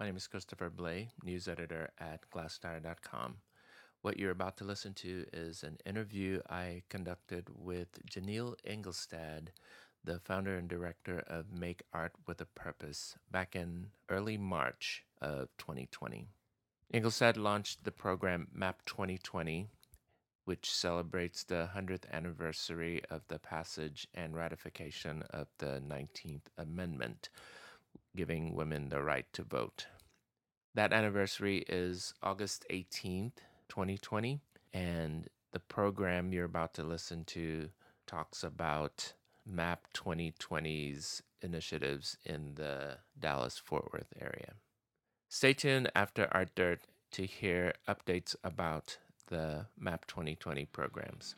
My name is Christopher Blay, news editor at glasstire.com. What you're about to listen to is an interview I conducted with Janeil Engelstad, the founder and director of Make Art with a Purpose, back in early March of 2020. Engelstad launched the program MAP 2020, which celebrates the 100th anniversary of the passage and ratification of the 19th Amendment, giving women the right to vote. That anniversary is August 18th, 2020, and the program you're about to listen to talks about MAP 2020's initiatives in the Dallas Fort Worth area. Stay tuned after Art Dirt to hear updates about the MAP 2020 programs.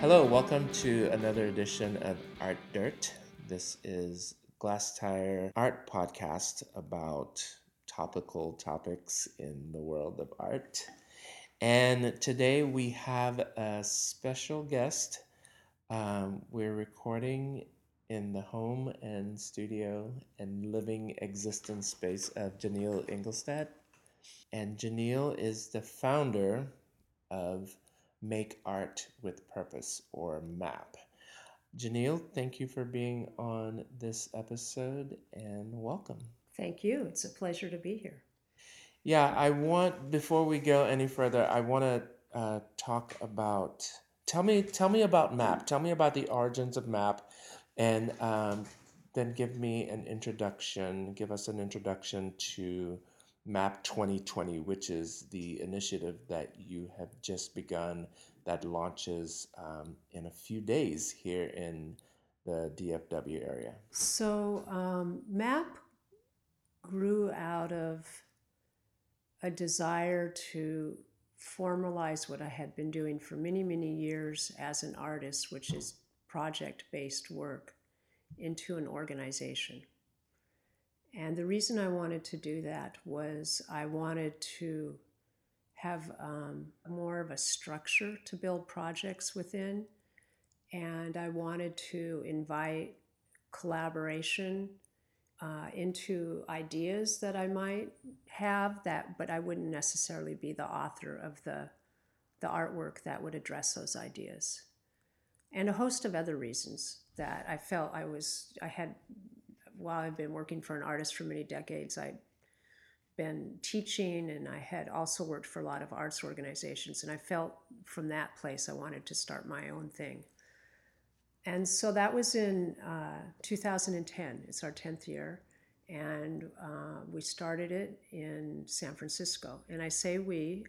Hello, welcome to another edition of Art Dirt. This is Glasstire Art Podcast about topical topics in the world of art. And today we have a special guest. Um, we're recording in the home and studio and living existence space of Janeil Engelstad. And Janeil is the founder of Make Art with Purpose, or MAP. Janeil, thank you for being on this episode and welcome. Thank you. It's a pleasure to be here. Yeah, I want before we go any further, I want to uh, talk about. Tell me, tell me about MAP. Tell me about the origins of MAP, and um, then give me an introduction. Give us an introduction to MAP 2020, which is the initiative that you have just begun that launches um, in a few days here in the DFW area. So, um, MAP grew out of a desire to formalize what I had been doing for many, many years as an artist, which is project based work, into an organization. And the reason I wanted to do that was I wanted to have um, more of a structure to build projects within. And I wanted to invite collaboration uh, into ideas that I might have that, but I wouldn't necessarily be the author of the, the artwork that would address those ideas. And a host of other reasons that I felt I was, I had while I've been working for an artist for many decades, I've been teaching and I had also worked for a lot of arts organizations. And I felt from that place I wanted to start my own thing. And so that was in uh, 2010. It's our 10th year. And uh, we started it in San Francisco. And I say we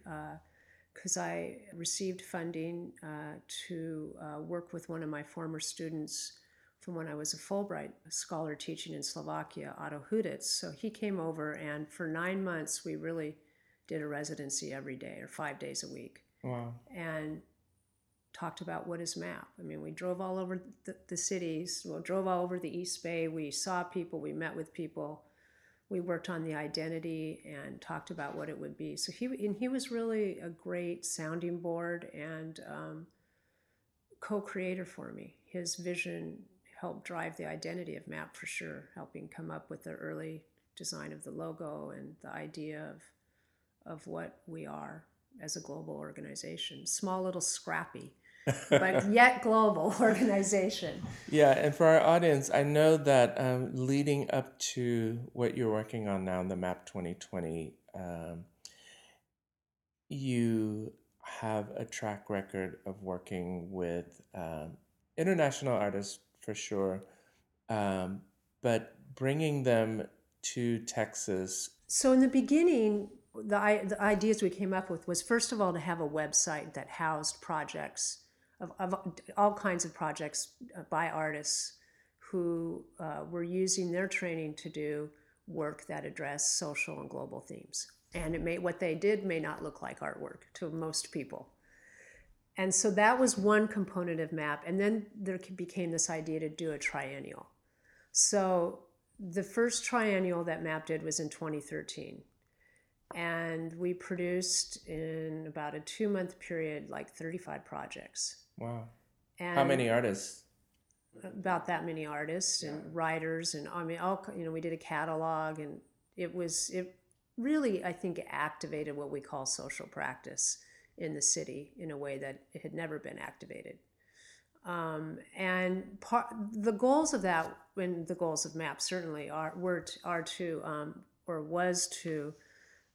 because uh, I received funding uh, to uh, work with one of my former students from when I was a Fulbright scholar teaching in Slovakia, Otto Hudec. So he came over, and for nine months, we really did a residency every day or five days a week. Wow. And talked about what is MAP. I mean, we drove all over the, the cities, well, drove all over the East Bay. We saw people, we met with people. We worked on the identity and talked about what it would be. So he and he was really a great sounding board and um, co-creator for me. His vision helped drive the identity of MAP for sure, helping come up with the early design of the logo and the idea of of what we are as a global organization. Small little scrappy, but yet global organization. Yeah, and for our audience, I know that um, leading up to what you're working on now, in the MAP 2020, um, you have a track record of working with um, international artists for sure. Um, but bringing them to Texas. So in the beginning, the, the ideas we came up with was first of all to have a website that housed projects of, of all kinds of projects uh, by artists who uh, were using their training to do work that addressed social and global themes. And it may what they did may not look like artwork to most people. And so that was one component of MAP. And then there became this idea to do a triennial. So the first triennial that MAP did was in 2013. and we produced in about a two month period like 35 projects. Wow. And How many artists? About that many artists and writers, and I mean, all you know, we did a catalog, and it was it really I think activated what we call social practice in the city in a way that it had never been activated. Um, and part the goals of that, and the goals of MAP certainly are were to, are to um, or was to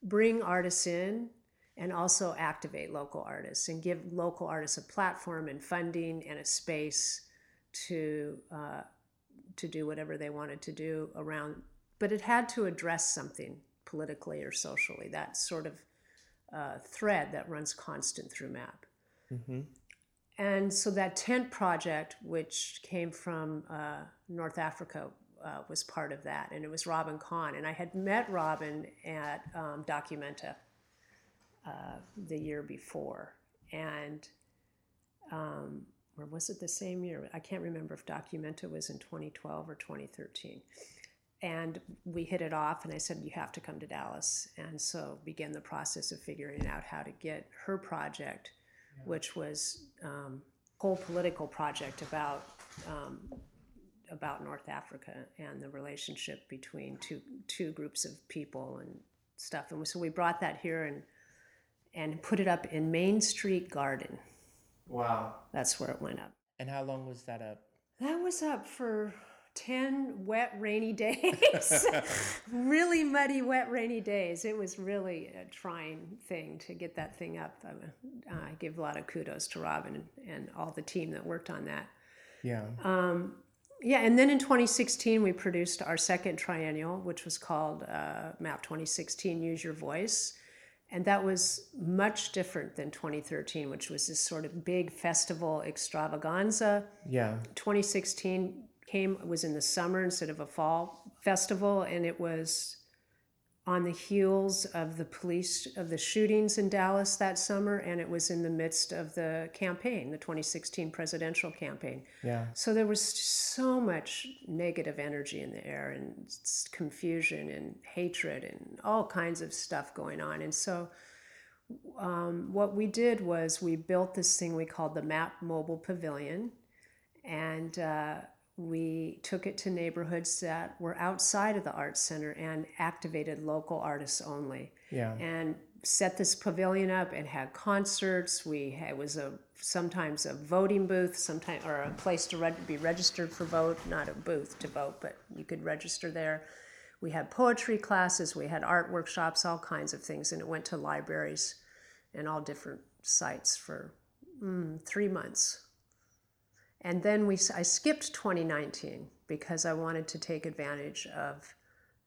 bring artists in and also activate local artists and give local artists a platform and funding and a space to uh, to do whatever they wanted to do around. But it had to address something politically or socially. That sort of uh, thread that runs constant through MAP. Mm-hmm. And so that tent project, which came from uh, North Africa, uh, was part of that, and it was Robin Kahn. And I had met Robin at um, Documenta uh, the year before, and um, or was it the same year? I can't remember if Documenta was in 2012 or 2013. And we hit it off, and I said, You have to come to Dallas. And so began the process of figuring out how to get her project, yeah. which was um, whole political project about um, about North Africa and the relationship between two two groups of people and stuff. And so we brought that here and and put it up in Main Street Garden. Wow. That's where it went up. And how long was that up? That was up for 10 wet, rainy days. really muddy, wet, rainy days. It was really a trying thing to get that thing up. I, I give a lot of kudos to Robin and, and, all the team that worked on that. Yeah. Um, yeah, and then in 2016, we produced our second triennial, which was called uh, MAP 2016 Use Your Voice. And that was much different than 2013, which was this sort of big festival extravaganza. Yeah. 2016 came was in the summer instead of a fall festival, and it was on the heels of the police of the shootings in Dallas that summer, and it was in the midst of the campaign, the 2016 presidential campaign. Yeah. So there was so much negative energy in the air, and confusion, and hatred, and all kinds of stuff going on. And so, um, what we did was we built this thing we called the Map Mobile Pavilion, and uh, we took it to neighborhoods that were outside of the arts center and activated local artists only. Yeah. And set this pavilion up and had concerts. We had, it was a sometimes a voting booth, sometimes or a place to re- be registered for vote, not a booth to vote, but you could register there. We had poetry classes, we had art workshops, all kinds of things, and it went to libraries and all different sites for mm, three months. And then we, I skipped 2019 because I wanted to take advantage of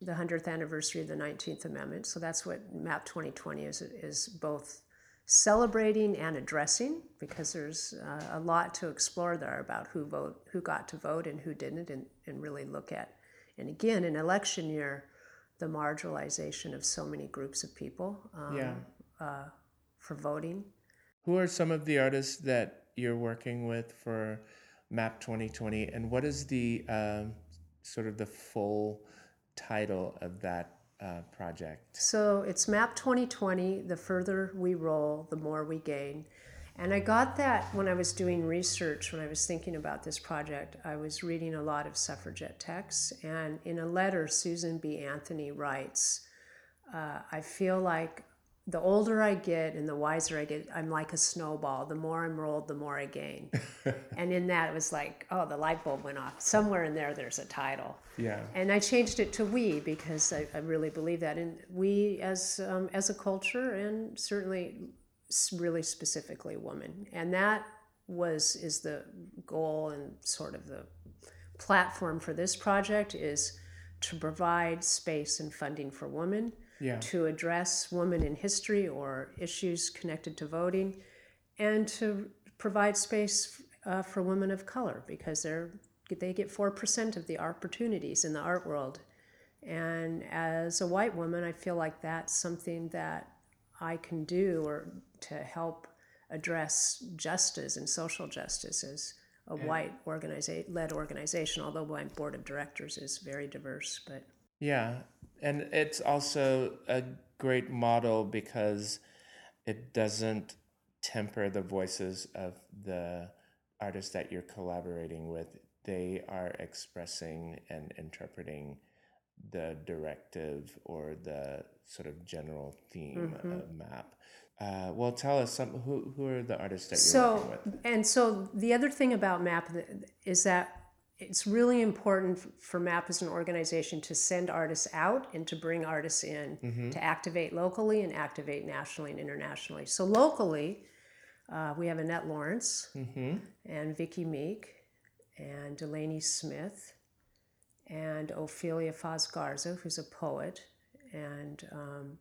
the 100th anniversary of the 19th Amendment. So that's what MAP 2020 is, is both celebrating and addressing because there's uh, a lot to explore there about who vote, who got to vote and who didn't, and, and really look at. And again, in election year, the marginalization of so many groups of people um, yeah. uh, for voting. Who are some of the artists that you're working with for Map 2020, and what is the uh, sort of the full title of that uh, project? So it's Map 2020. The further we roll, the more we gain. And I got that when I was doing research, when I was thinking about this project. I was reading a lot of suffragette texts, and in a letter, Susan B. Anthony writes, uh, I feel like the older I get and the wiser I get, I'm like a snowball. The more I'm rolled, the more I gain. and in that, it was like, oh, the light bulb went off. Somewhere in there, there's a title. Yeah. And I changed it to we because I, I really believe that. And we as um, as a culture, and certainly, really specifically, woman. And that was is the goal and sort of the platform for this project is to provide space and funding for women yeah. to address women in history or issues connected to voting, and to provide space uh, for women of color because they're they get four percent of the opportunities in the art world. And as a white woman, I feel like that's something that I can do or to help address justice and social justice as a yeah. white organiza- led organization, although my board of directors is very diverse. But yeah, and it's also a great model because it doesn't temper the voices of the artists that you're collaborating with. They are expressing and interpreting the directive or the sort of general theme Mm-hmm. of map. Uh, well, tell us some who who are the artists that you're so working with? and so the other thing about map is that it's really important for map as an organization to send artists out and to bring artists in to activate locally and activate nationally and internationally so locally uh, we have annette lawrence and vicki meek and delaney smith and ofelia Faz garza who's a poet and um,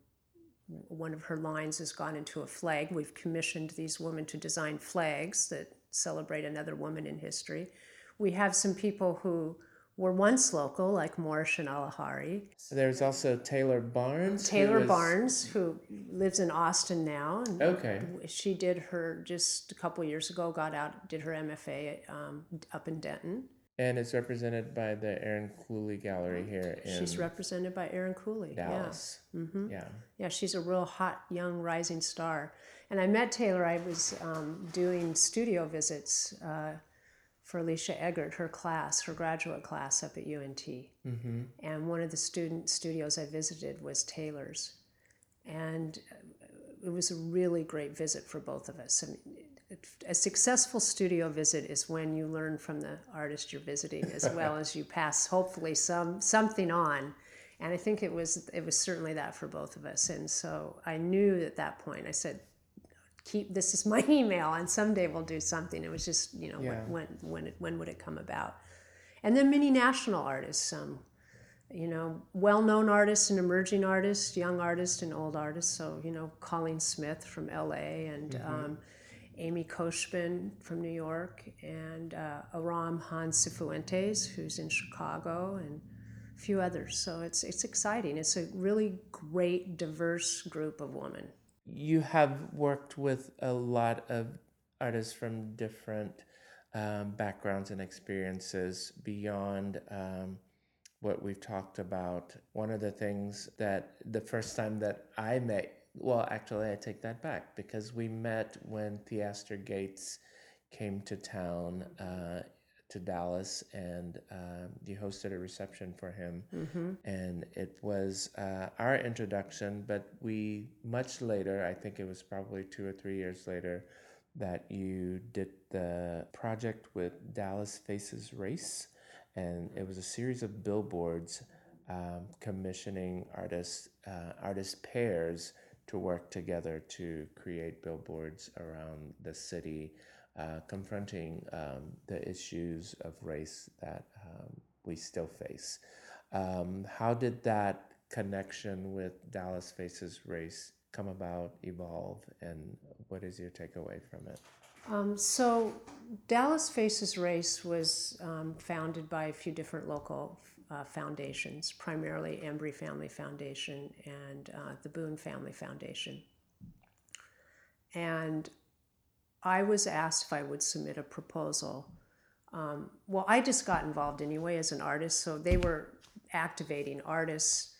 one of her lines has gone into a flag. We've commissioned these women to design flags that celebrate another woman in history. We have some people who were once local, like Morehshin Allahyari. There's also Taylor Barnes. who Taylor was- Barnes, who lives in Austin now, and Okay. she did her just a couple years ago. Got out, did her MFA um, up in Denton. And it's represented by the Erin Cluley Gallery here in She's represented by Erin Cluley. Yeah. Dallas. Mm-hmm. Yeah. Yeah, she's a real hot, young, rising star. And I met Taylor. I was um, doing studio visits uh, for Alicia Eggert, her class, her graduate class up at UNT. Mm-hmm. And one of the student studios I visited was Taylor's. And uh, it was a really great visit for both of us. I mean, a successful studio visit is when you learn from the artist you're visiting as well as you pass hopefully some something on and i think it was it was certainly that for both of us and so i knew at that point i said keep this is my email and someday we'll do something. It was just you know Yeah. when when when, it, when would it come about? And then many national artists um, you know well-known artists and emerging artists young artists and old artists. So you know colleen smith from la and um, amy khoshbin from new york and uh, aram han sifuentes who's in chicago and a few others. So it's it's exciting. It's a really great diverse group of women You have worked with a lot of artists from different um, backgrounds and experiences beyond um, what we've talked about. One of the things that the first time that I met, well, actually, I take that back because we met when Theaster Gates came to town. Uh, to Dallas, and um, you hosted a reception for him, and it was uh, our introduction. But we much later, I think it was probably two or three years later, that you did the project with Dallas Faces Race, and it was a series of billboards um, commissioning artists, uh, artist pairs to work together to create billboards around the city, uh, confronting um, the issues of race that um, we still face. Um, how did that connection with Dallas Faces Race come about, evolve, and what is your takeaway from it? Um, so, Dallas Faces Race was um, founded by a few different local uh, foundations, primarily Embrey Family Foundation and uh, the Boone Family Foundation. And I was asked if I would submit a proposal. Um, well, I just got involved anyway as an artist, so they were activating artists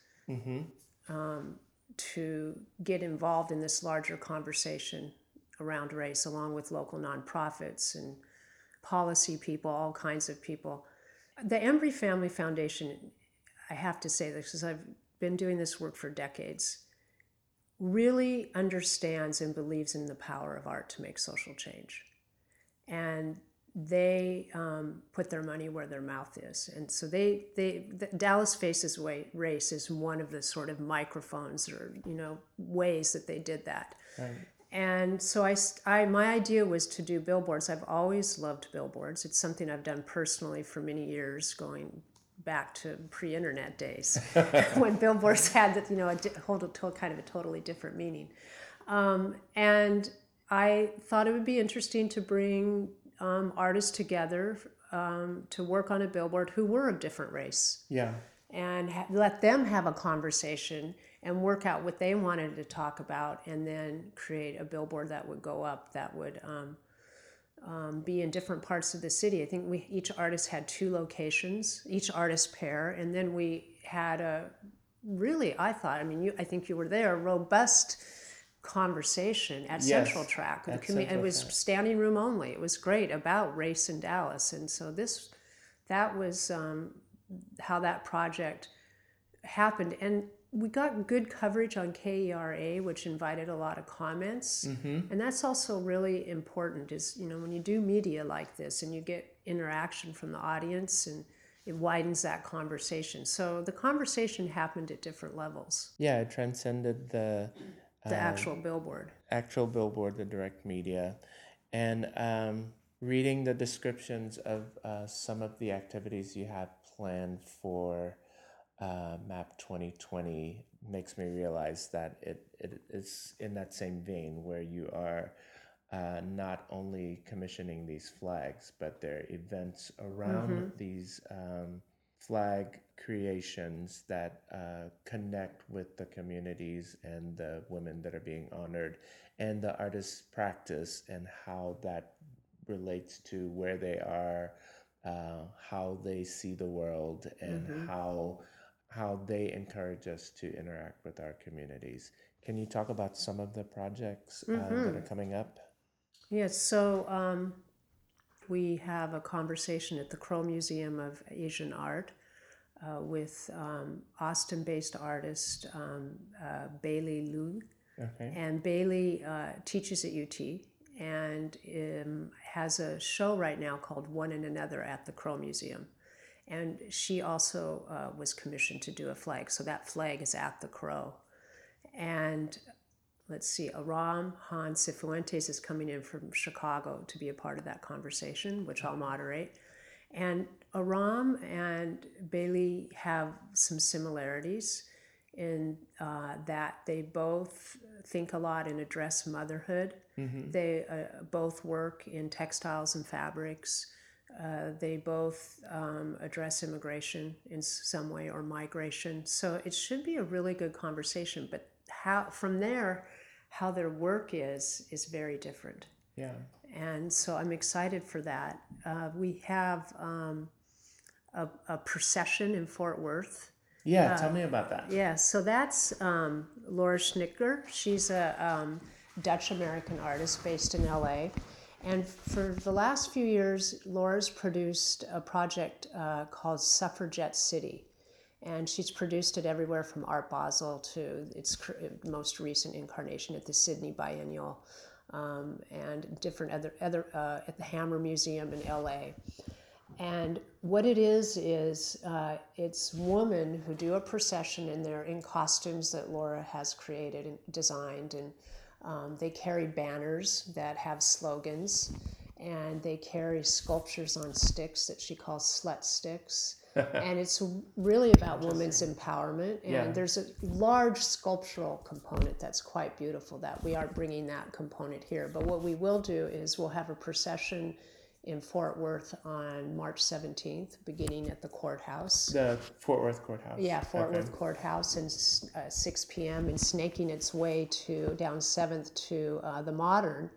um, to get involved in this larger conversation around race, along with local nonprofits and policy people, all kinds of people. The Embrey Family Foundation, I have to say this because I've been doing this work for decades, really understands and believes in the power of art to make social change. And they um, put their money where their mouth is. And so they, they the Dallas Faces Way, Race is one of the sort of microphones or, you know, ways that they did that. Right. And so I, I, my idea was to do billboards. I've always loved billboards. It's something I've done personally for many years, going back to pre-internet days, when billboards had that, you know, a di- whole, kind of a totally different meaning. Um, and I thought it would be interesting to bring um, artists together um, to work on a billboard who were of different race Yeah. and ha- let them have a conversation and work out what they wanted to talk about and then create a billboard that would go up that would um, um, be in different parts of the city. I think we each artist had two locations, each artist pair, and then we had a really, I thought, I mean, you, I think you were there, robust conversation at Yes, Central Track. The commu- it was Track. standing room only. It was great about race in Dallas, and so this, that was um, how that project happened, and we got good coverage on KERA, which invited a lot of comments, and that's also really important. Is you know when you do media like this and you get interaction from the audience and it widens that conversation. So the conversation happened at different levels. Yeah, it transcended the The actual billboard. actual billboard, the direct media, and um, reading the descriptions of uh, some of the activities you have planned for uh, MAP 2020 makes me realize that it, it is in that same vein where you are uh, not only commissioning these flags, but there are events around these um, flag creations that uh, connect with the communities and the women that are being honored and the artists' practice and how that relates to where they are, uh, how they see the world, and how how they encourage us to interact with our communities. Can you talk about some of the projects uh, that are coming up? Yes, so um, we have a conversation at the Crow Museum of Asian Art uh, with um, Austin based artist um, uh, Beili Liu. Okay. And Beili uh, teaches at UT and um, has a show right now called One and Another at the Crow Museum. And she also uh, was commissioned to do a flag. So that flag is at the Crow. And let's see, Aram Han Sifuentes is coming in from Chicago to be a part of that conversation, which I'll moderate. And Aram and Beili have some similarities in uh, that they both think a lot and address motherhood. They uh, both work in textiles and fabrics. Uh, they both um, address immigration in some way or migration. So it should be a really good conversation. But how from there, how their work is is very different. Yeah. And so I'm excited for that. Uh, we have um, a, a procession in Fort Worth. Yeah, tell me about that. Yeah, so that's um, Laura Schnitger. She's a um, Dutch American artist based in LA. And for the last few years, Laura's produced a project uh, called Suffragette City. And she's produced it everywhere from Art Basel to its most recent incarnation at the Sydney Biennial um, and different other, other uh, at the Hammer Museum in LA. And what it is is uh, it's women who do a procession and they're in costumes that Laura has created and designed, and um, they carry banners that have slogans, and they carry sculptures on sticks that she calls slut sticks. and it's really about women's empowerment. And Yeah. there's a large sculptural component that's quite beautiful that we are bringing that component here. But what we will do is we'll have a procession in Fort Worth on March 17th, beginning at the courthouse. The Fort Worth Courthouse. Yeah, Fort Okay. Worth Courthouse, and uh, 6 p.m. and snaking its way to down Seventh to uh, the Modern,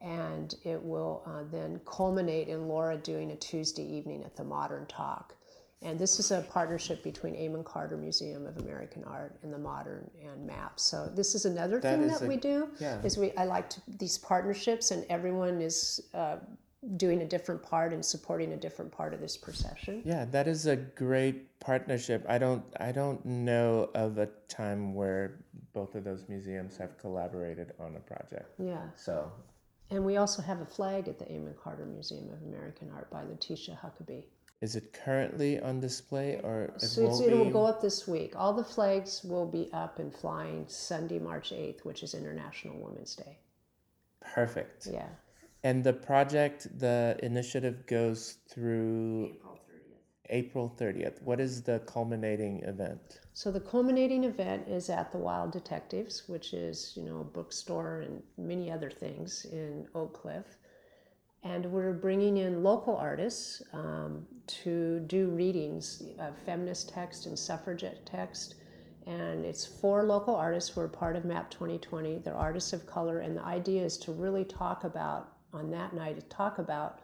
and it will uh, then culminate in Laura doing a Tuesday evening at the Modern Talk. And this is a partnership between Amon Carter Museum of American Art and the Modern and MAP. So this is another That thing is that a- we do. yeah. Is we I like to, these partnerships, and everyone is uh, doing a different part and supporting a different part of this procession. Yeah, that is a great partnership. I don't I don't know of a time where both of those museums have collaborated on a project. Yeah. So And we also have a flag at the Amon Carter Museum of American Art by Letitia Huckaby. is it currently on display or it So will it will go up this week. All the flags will be up and flying Sunday, March 8th, which is International Women's Day. Perfect. Yeah. And the project, the initiative goes through April 30th. What is the culminating event? So the culminating event is at the Wild Detectives, which is, you know, a bookstore and many other things in Oak Cliff. And we're bringing in local artists um, to do readings of feminist text and suffragette text. And it's four local artists who are part of MAP 2020. They're artists of color. And the idea is to really talk about, on that night, to talk about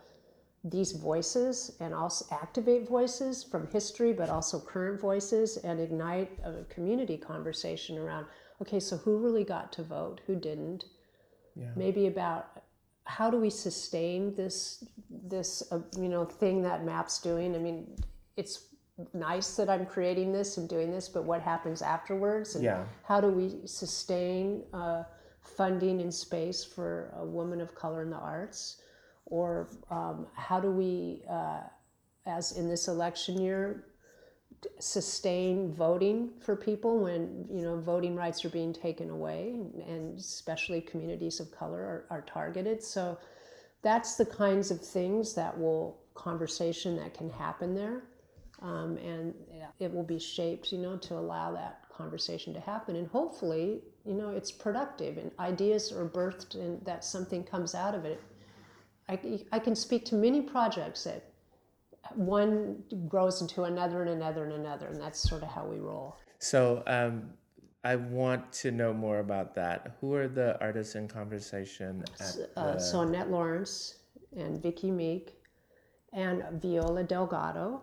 these voices and also activate voices from history, but also current voices, and ignite a community conversation around okay, so who really got to vote, who didn't? Yeah. Maybe about how do we sustain this this uh, you know thing that map's doing i mean it's nice that i'm creating this and doing this but what happens afterwards and Yeah. how do we sustain uh, funding and space for a woman of color in the arts? Or um, how do we uh, as in this election year sustain voting for people when you know voting rights are being taken away and especially communities of color are, are targeted? So that's the kinds of things that will conversation that can happen there. Um, and it will be shaped you know to allow that conversation to happen. And hopefully you know it's productive and ideas are birthed and that something comes out of it I, I can speak to many projects that one grows into another and another and another, and that's sort of how we roll. So um, I want to know more about that. Who are the artists in conversation at Uh, so Annette Lawrence and Vicki Meek and Viola Delgado,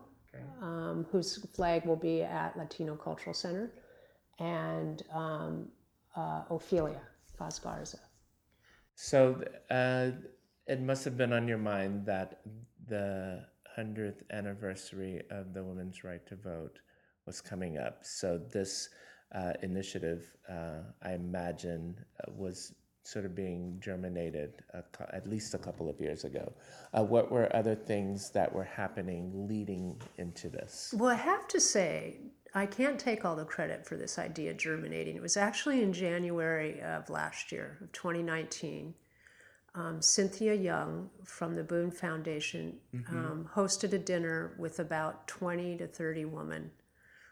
um, whose flag will be at Latino Cultural Center, and um, uh, Ofelia Faz Garza. So uh, it must have been on your mind that the hundredth anniversary of the women's right to vote was coming up. So this uh, initiative, uh, I imagine, uh, was sort of being germinated at least a couple of years ago. Uh, what were other things that were happening leading into this? Well, I have to say, I can't take all the credit for this idea germinating. It was actually in January of last year, of 2019. Um, Cynthia Young from the Boone Foundation um, hosted a dinner with about 20 to 30 women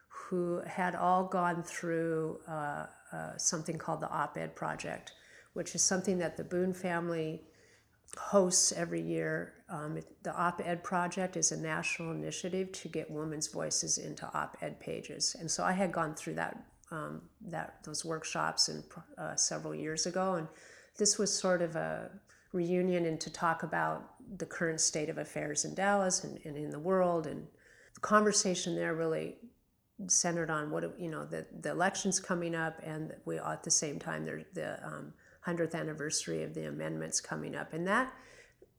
who had all gone through uh, uh, something called the Op Ed Project, which is something that the Boone family hosts every year. Um, the Op Ed Project is a national initiative to get women's voices into op ed pages, and so I had gone through that um, that those workshops and uh, several years ago, and this was sort of a reunion and to talk about the current state of affairs in Dallas and, and in the world, and the conversation there really centered on what you know the the elections coming up, and we at the same time there's the um, hundredth anniversary of the amendments coming up, and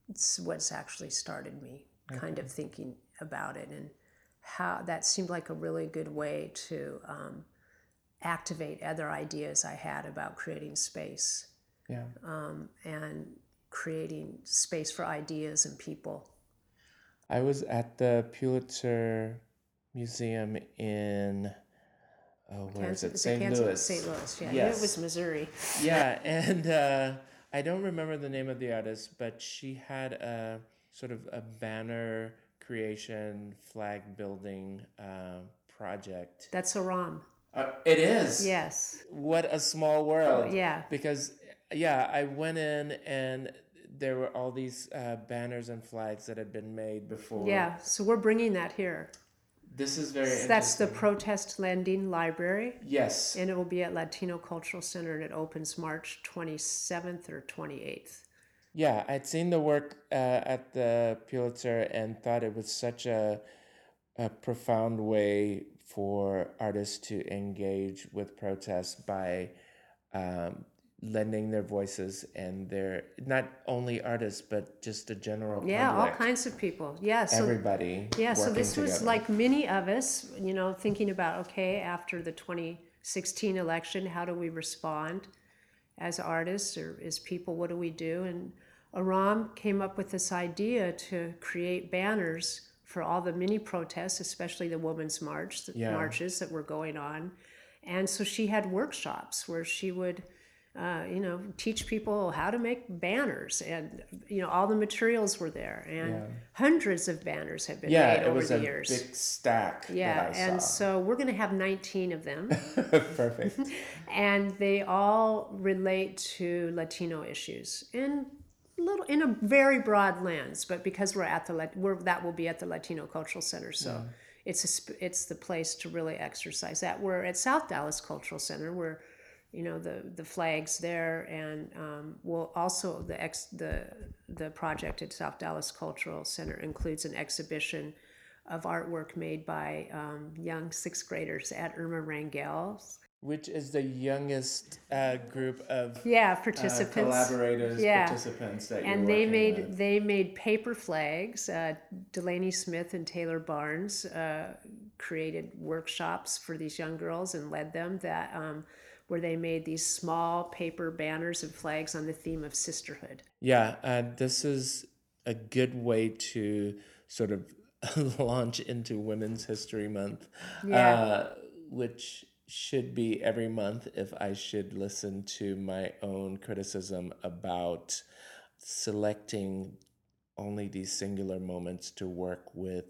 that's what's actually started me kind of thinking about it and how that seemed like a really good way to um, activate other ideas I had about creating space Yeah. um, and creating space for ideas and people. I was at the Pulitzer Museum in oh, where is Kansas- it? is St. Kansas? Louis. St. Louis, yeah. Yes. it was Missouri. yeah, and uh, I don't remember the name of the artist, but she had a sort of a banner creation, flag building uh, project. That's Aram. Uh, it is. Yes. What a small world. Yeah. Because yeah, I went in and there were all these uh, banners and flags that had been made before. Yeah. So we're bringing that here. This is very That's the. Protest Lending Library, yes. and it will be at Latino Cultural Center, and it opens March 27th or 28th. Yeah, I'd seen the work uh, at the Pulitzer and thought it was such a, a profound way for artists to engage with protest by um, lending their voices and they're not only artists but just a general Yeah, all kinds of people. Yeah. So everybody. Yeah, so this was like many of us, you know, thinking about okay, after the 2016 election, how do we respond as artists or as people? What do we do? And Aram came up with this idea to create banners for all the mini protests, especially the Women's March, the Yeah. marches that were going on. And so she had workshops where she would uh, you know, teach people how to make banners, and you know, all the materials were there, and hundreds of banners have been yeah, made it over was the a years. big stack. yeah, and so we're going to have 19 of them, perfect. and they all relate to Latino issues in little in a very broad lens. But because we're at the we're, that will be at the Latino Cultural Center, so. It's a, it's the place to really exercise that. We're at South Dallas Cultural Center, where you know the the flags there and um, we'll also the ex the the project at South Dallas Cultural Center includes an exhibition of artwork made by um, young sixth graders at Irma Rangel's which is the youngest uh, group of yeah participants, uh, collaborators, yeah. participants that and they made with. they made paper flags. Uh, Delaney Smith and Taylor Barnes uh, created workshops for these young girls and led them that um, where they made these small paper banners and flags on the theme of sisterhood. Yeah, uh, this is a good way to sort of launch into Women's History Month, yeah. Uh, which should be every month if I should listen to my own criticism about selecting only these singular moments to work with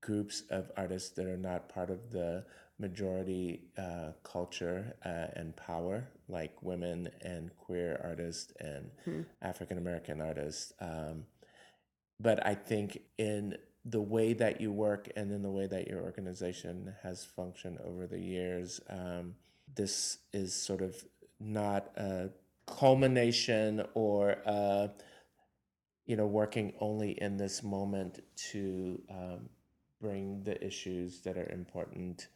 groups of artists that are not part of the majority uh, culture uh, and power, like women and queer artists and hmm. African American artists. Um, but I think in the way that you work and in the way that your organization has functioned over the years. Um, this is sort of not a culmination or a, you know working only in this moment to um, bring the issues that are important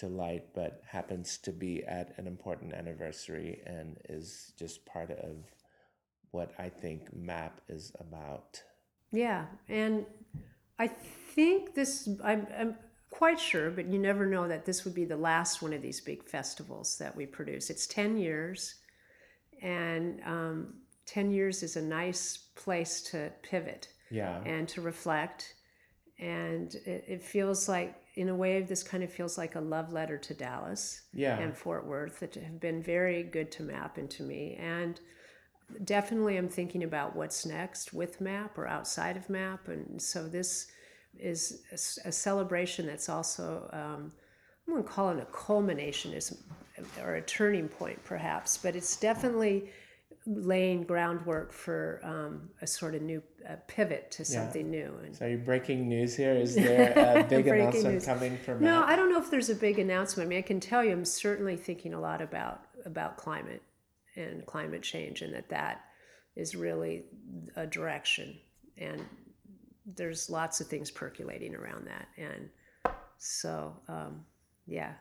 to light, but happens to be at an important anniversary and is just part of what I think MAP is about. Yeah, and I think this, I'm, I'm quite sure, but you never know that this would be the last one of these big festivals that we produce. It's 10 years, and um, 10 years is a nice place to pivot yeah. and to reflect. And it, it feels like, in a way, this kind of feels like a love letter to Dallas yeah. and Fort Worth that have been very good to map and to me. And definitely I'm thinking about what's next with MAP or outside of MAP. And so this is a, a celebration that's also, um, I'm going to call it a culmination is, or a turning point perhaps, but it's definitely laying groundwork for um, a sort of new uh, pivot to something yeah. new. And so, are you breaking news here? Is there a big announcement news. coming from? No, I don't know if there's a big announcement. I mean, I can tell you, I'm certainly thinking a lot about about climate and climate change, and that that is really a direction. And there's lots of things percolating around that, and so um, yeah.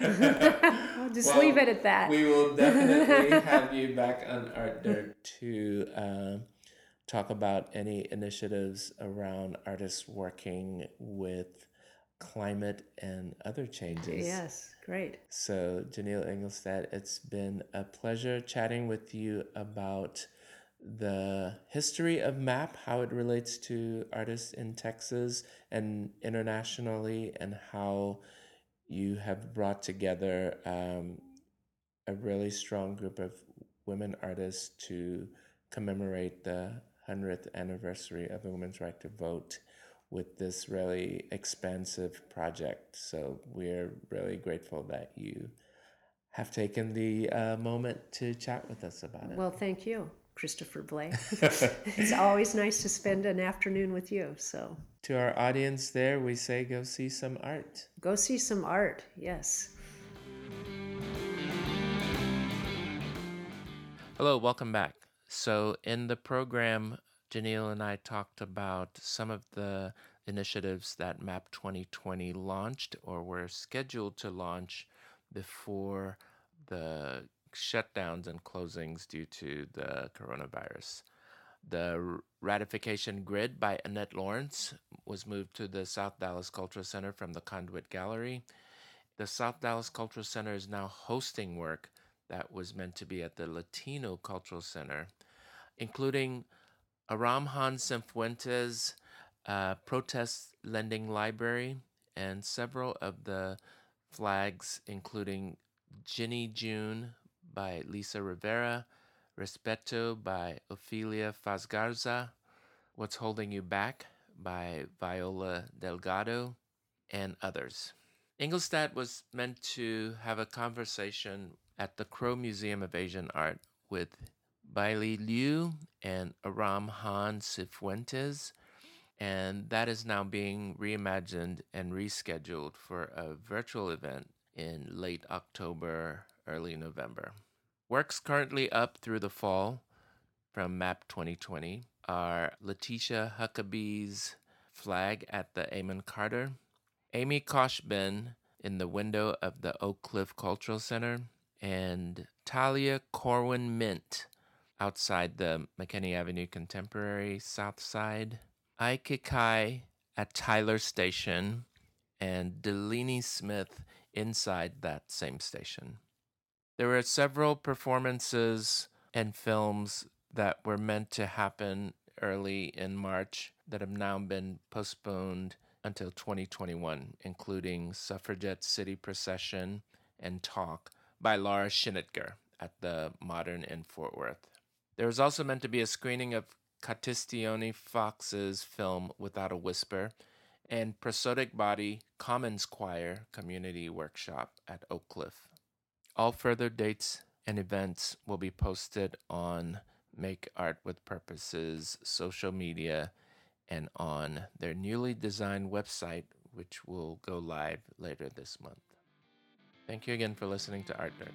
I'll just well, leave it at that. We will definitely have you back on Art Dirt to uh, talk about any initiatives around artists working with climate and other changes. Yes, great. So, Janeil Engelstad, it's been a pleasure chatting with you about the history of MAP, how it relates to artists in Texas and internationally, and how you have brought together um, a really strong group of women artists to commemorate the 100th anniversary of the women's right to vote with this really expansive project. So we're really grateful that you have taken the uh, moment to chat with us about it. Well, thank you, Christopher Blake. it's always nice to spend an afternoon with you. So to our audience there, we say go see some art. Go see some art. Yes. Hello, welcome back. So, in the program Janeil and I talked about some of the initiatives that MAP 2020 launched or were scheduled to launch before the shutdowns and closings due to the coronavirus. The ratification grid by Annette Lawrence was moved to the South Dallas Cultural Center from the Conduit Gallery. The South Dallas Cultural Center is now hosting work that was meant to be at the Latino Cultural Center, including Aram Han Sifuentes uh, Protest Lending Library, and several of the flags, including Ginny June by Lisa Rivera, Respeto by Ofelia Faz-Garza, What's Holding You Back by Viola Delgado, and others. Engelstad was meant to have a conversation at the Crow Museum of Asian Art with Beili Liu and Aram Han Sifuentes, and that is now being reimagined and rescheduled for a virtual event in late October, early November. Works currently up through the fall from MAP 2020 are Letitia Huckaby's Flag at the Amon Carter, Amy Khoshbin in the window of the Oak Cliff Cultural Center, and Talia Corwin Mint outside the McKinney Avenue Contemporary South Side, Aikikai at Tyler Station, and Delaney Smith inside that same station. There were several performances and films that were meant to happen early in March that have now been postponed until 2021, including Suffragette City Procession and Talk by Laura Schnitger at the Modern in Fort Worth. There was also meant to be a screening of Katsitsionni Fox's film Without a Whisper and Prosodic Body Commons Choir Community Workshop at Oak Cliff. All further dates and events will be posted on Make Art with Purpose's social media and on their newly designed website, which will go live later this month. Thank you again for listening to Art Dirt.